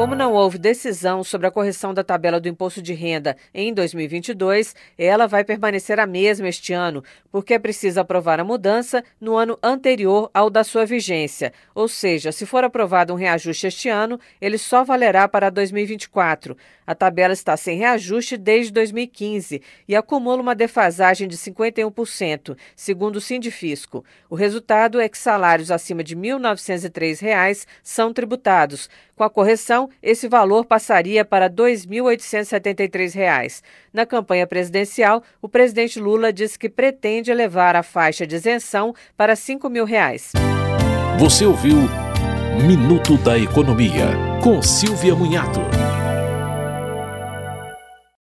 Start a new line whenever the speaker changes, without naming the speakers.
Como não houve decisão sobre a correção da tabela do imposto de renda em 2022, ela vai permanecer a mesma este ano, porque é preciso aprovar a mudança no ano anterior ao da sua vigência. Ou seja, se for aprovado um reajuste este ano, ele só valerá para 2024. A tabela está sem reajuste desde 2015 e acumula uma defasagem de 51%, segundo o Sindifisco. O resultado é que salários acima de R$ 1.903 são tributados. Com a correção, esse valor passaria para R$ 2.873. Na campanha presidencial, o presidente Lula disse que pretende elevar a faixa de isenção para 5 mil reais.
Você ouviu Minuto da Economia, com Silvia Munhato.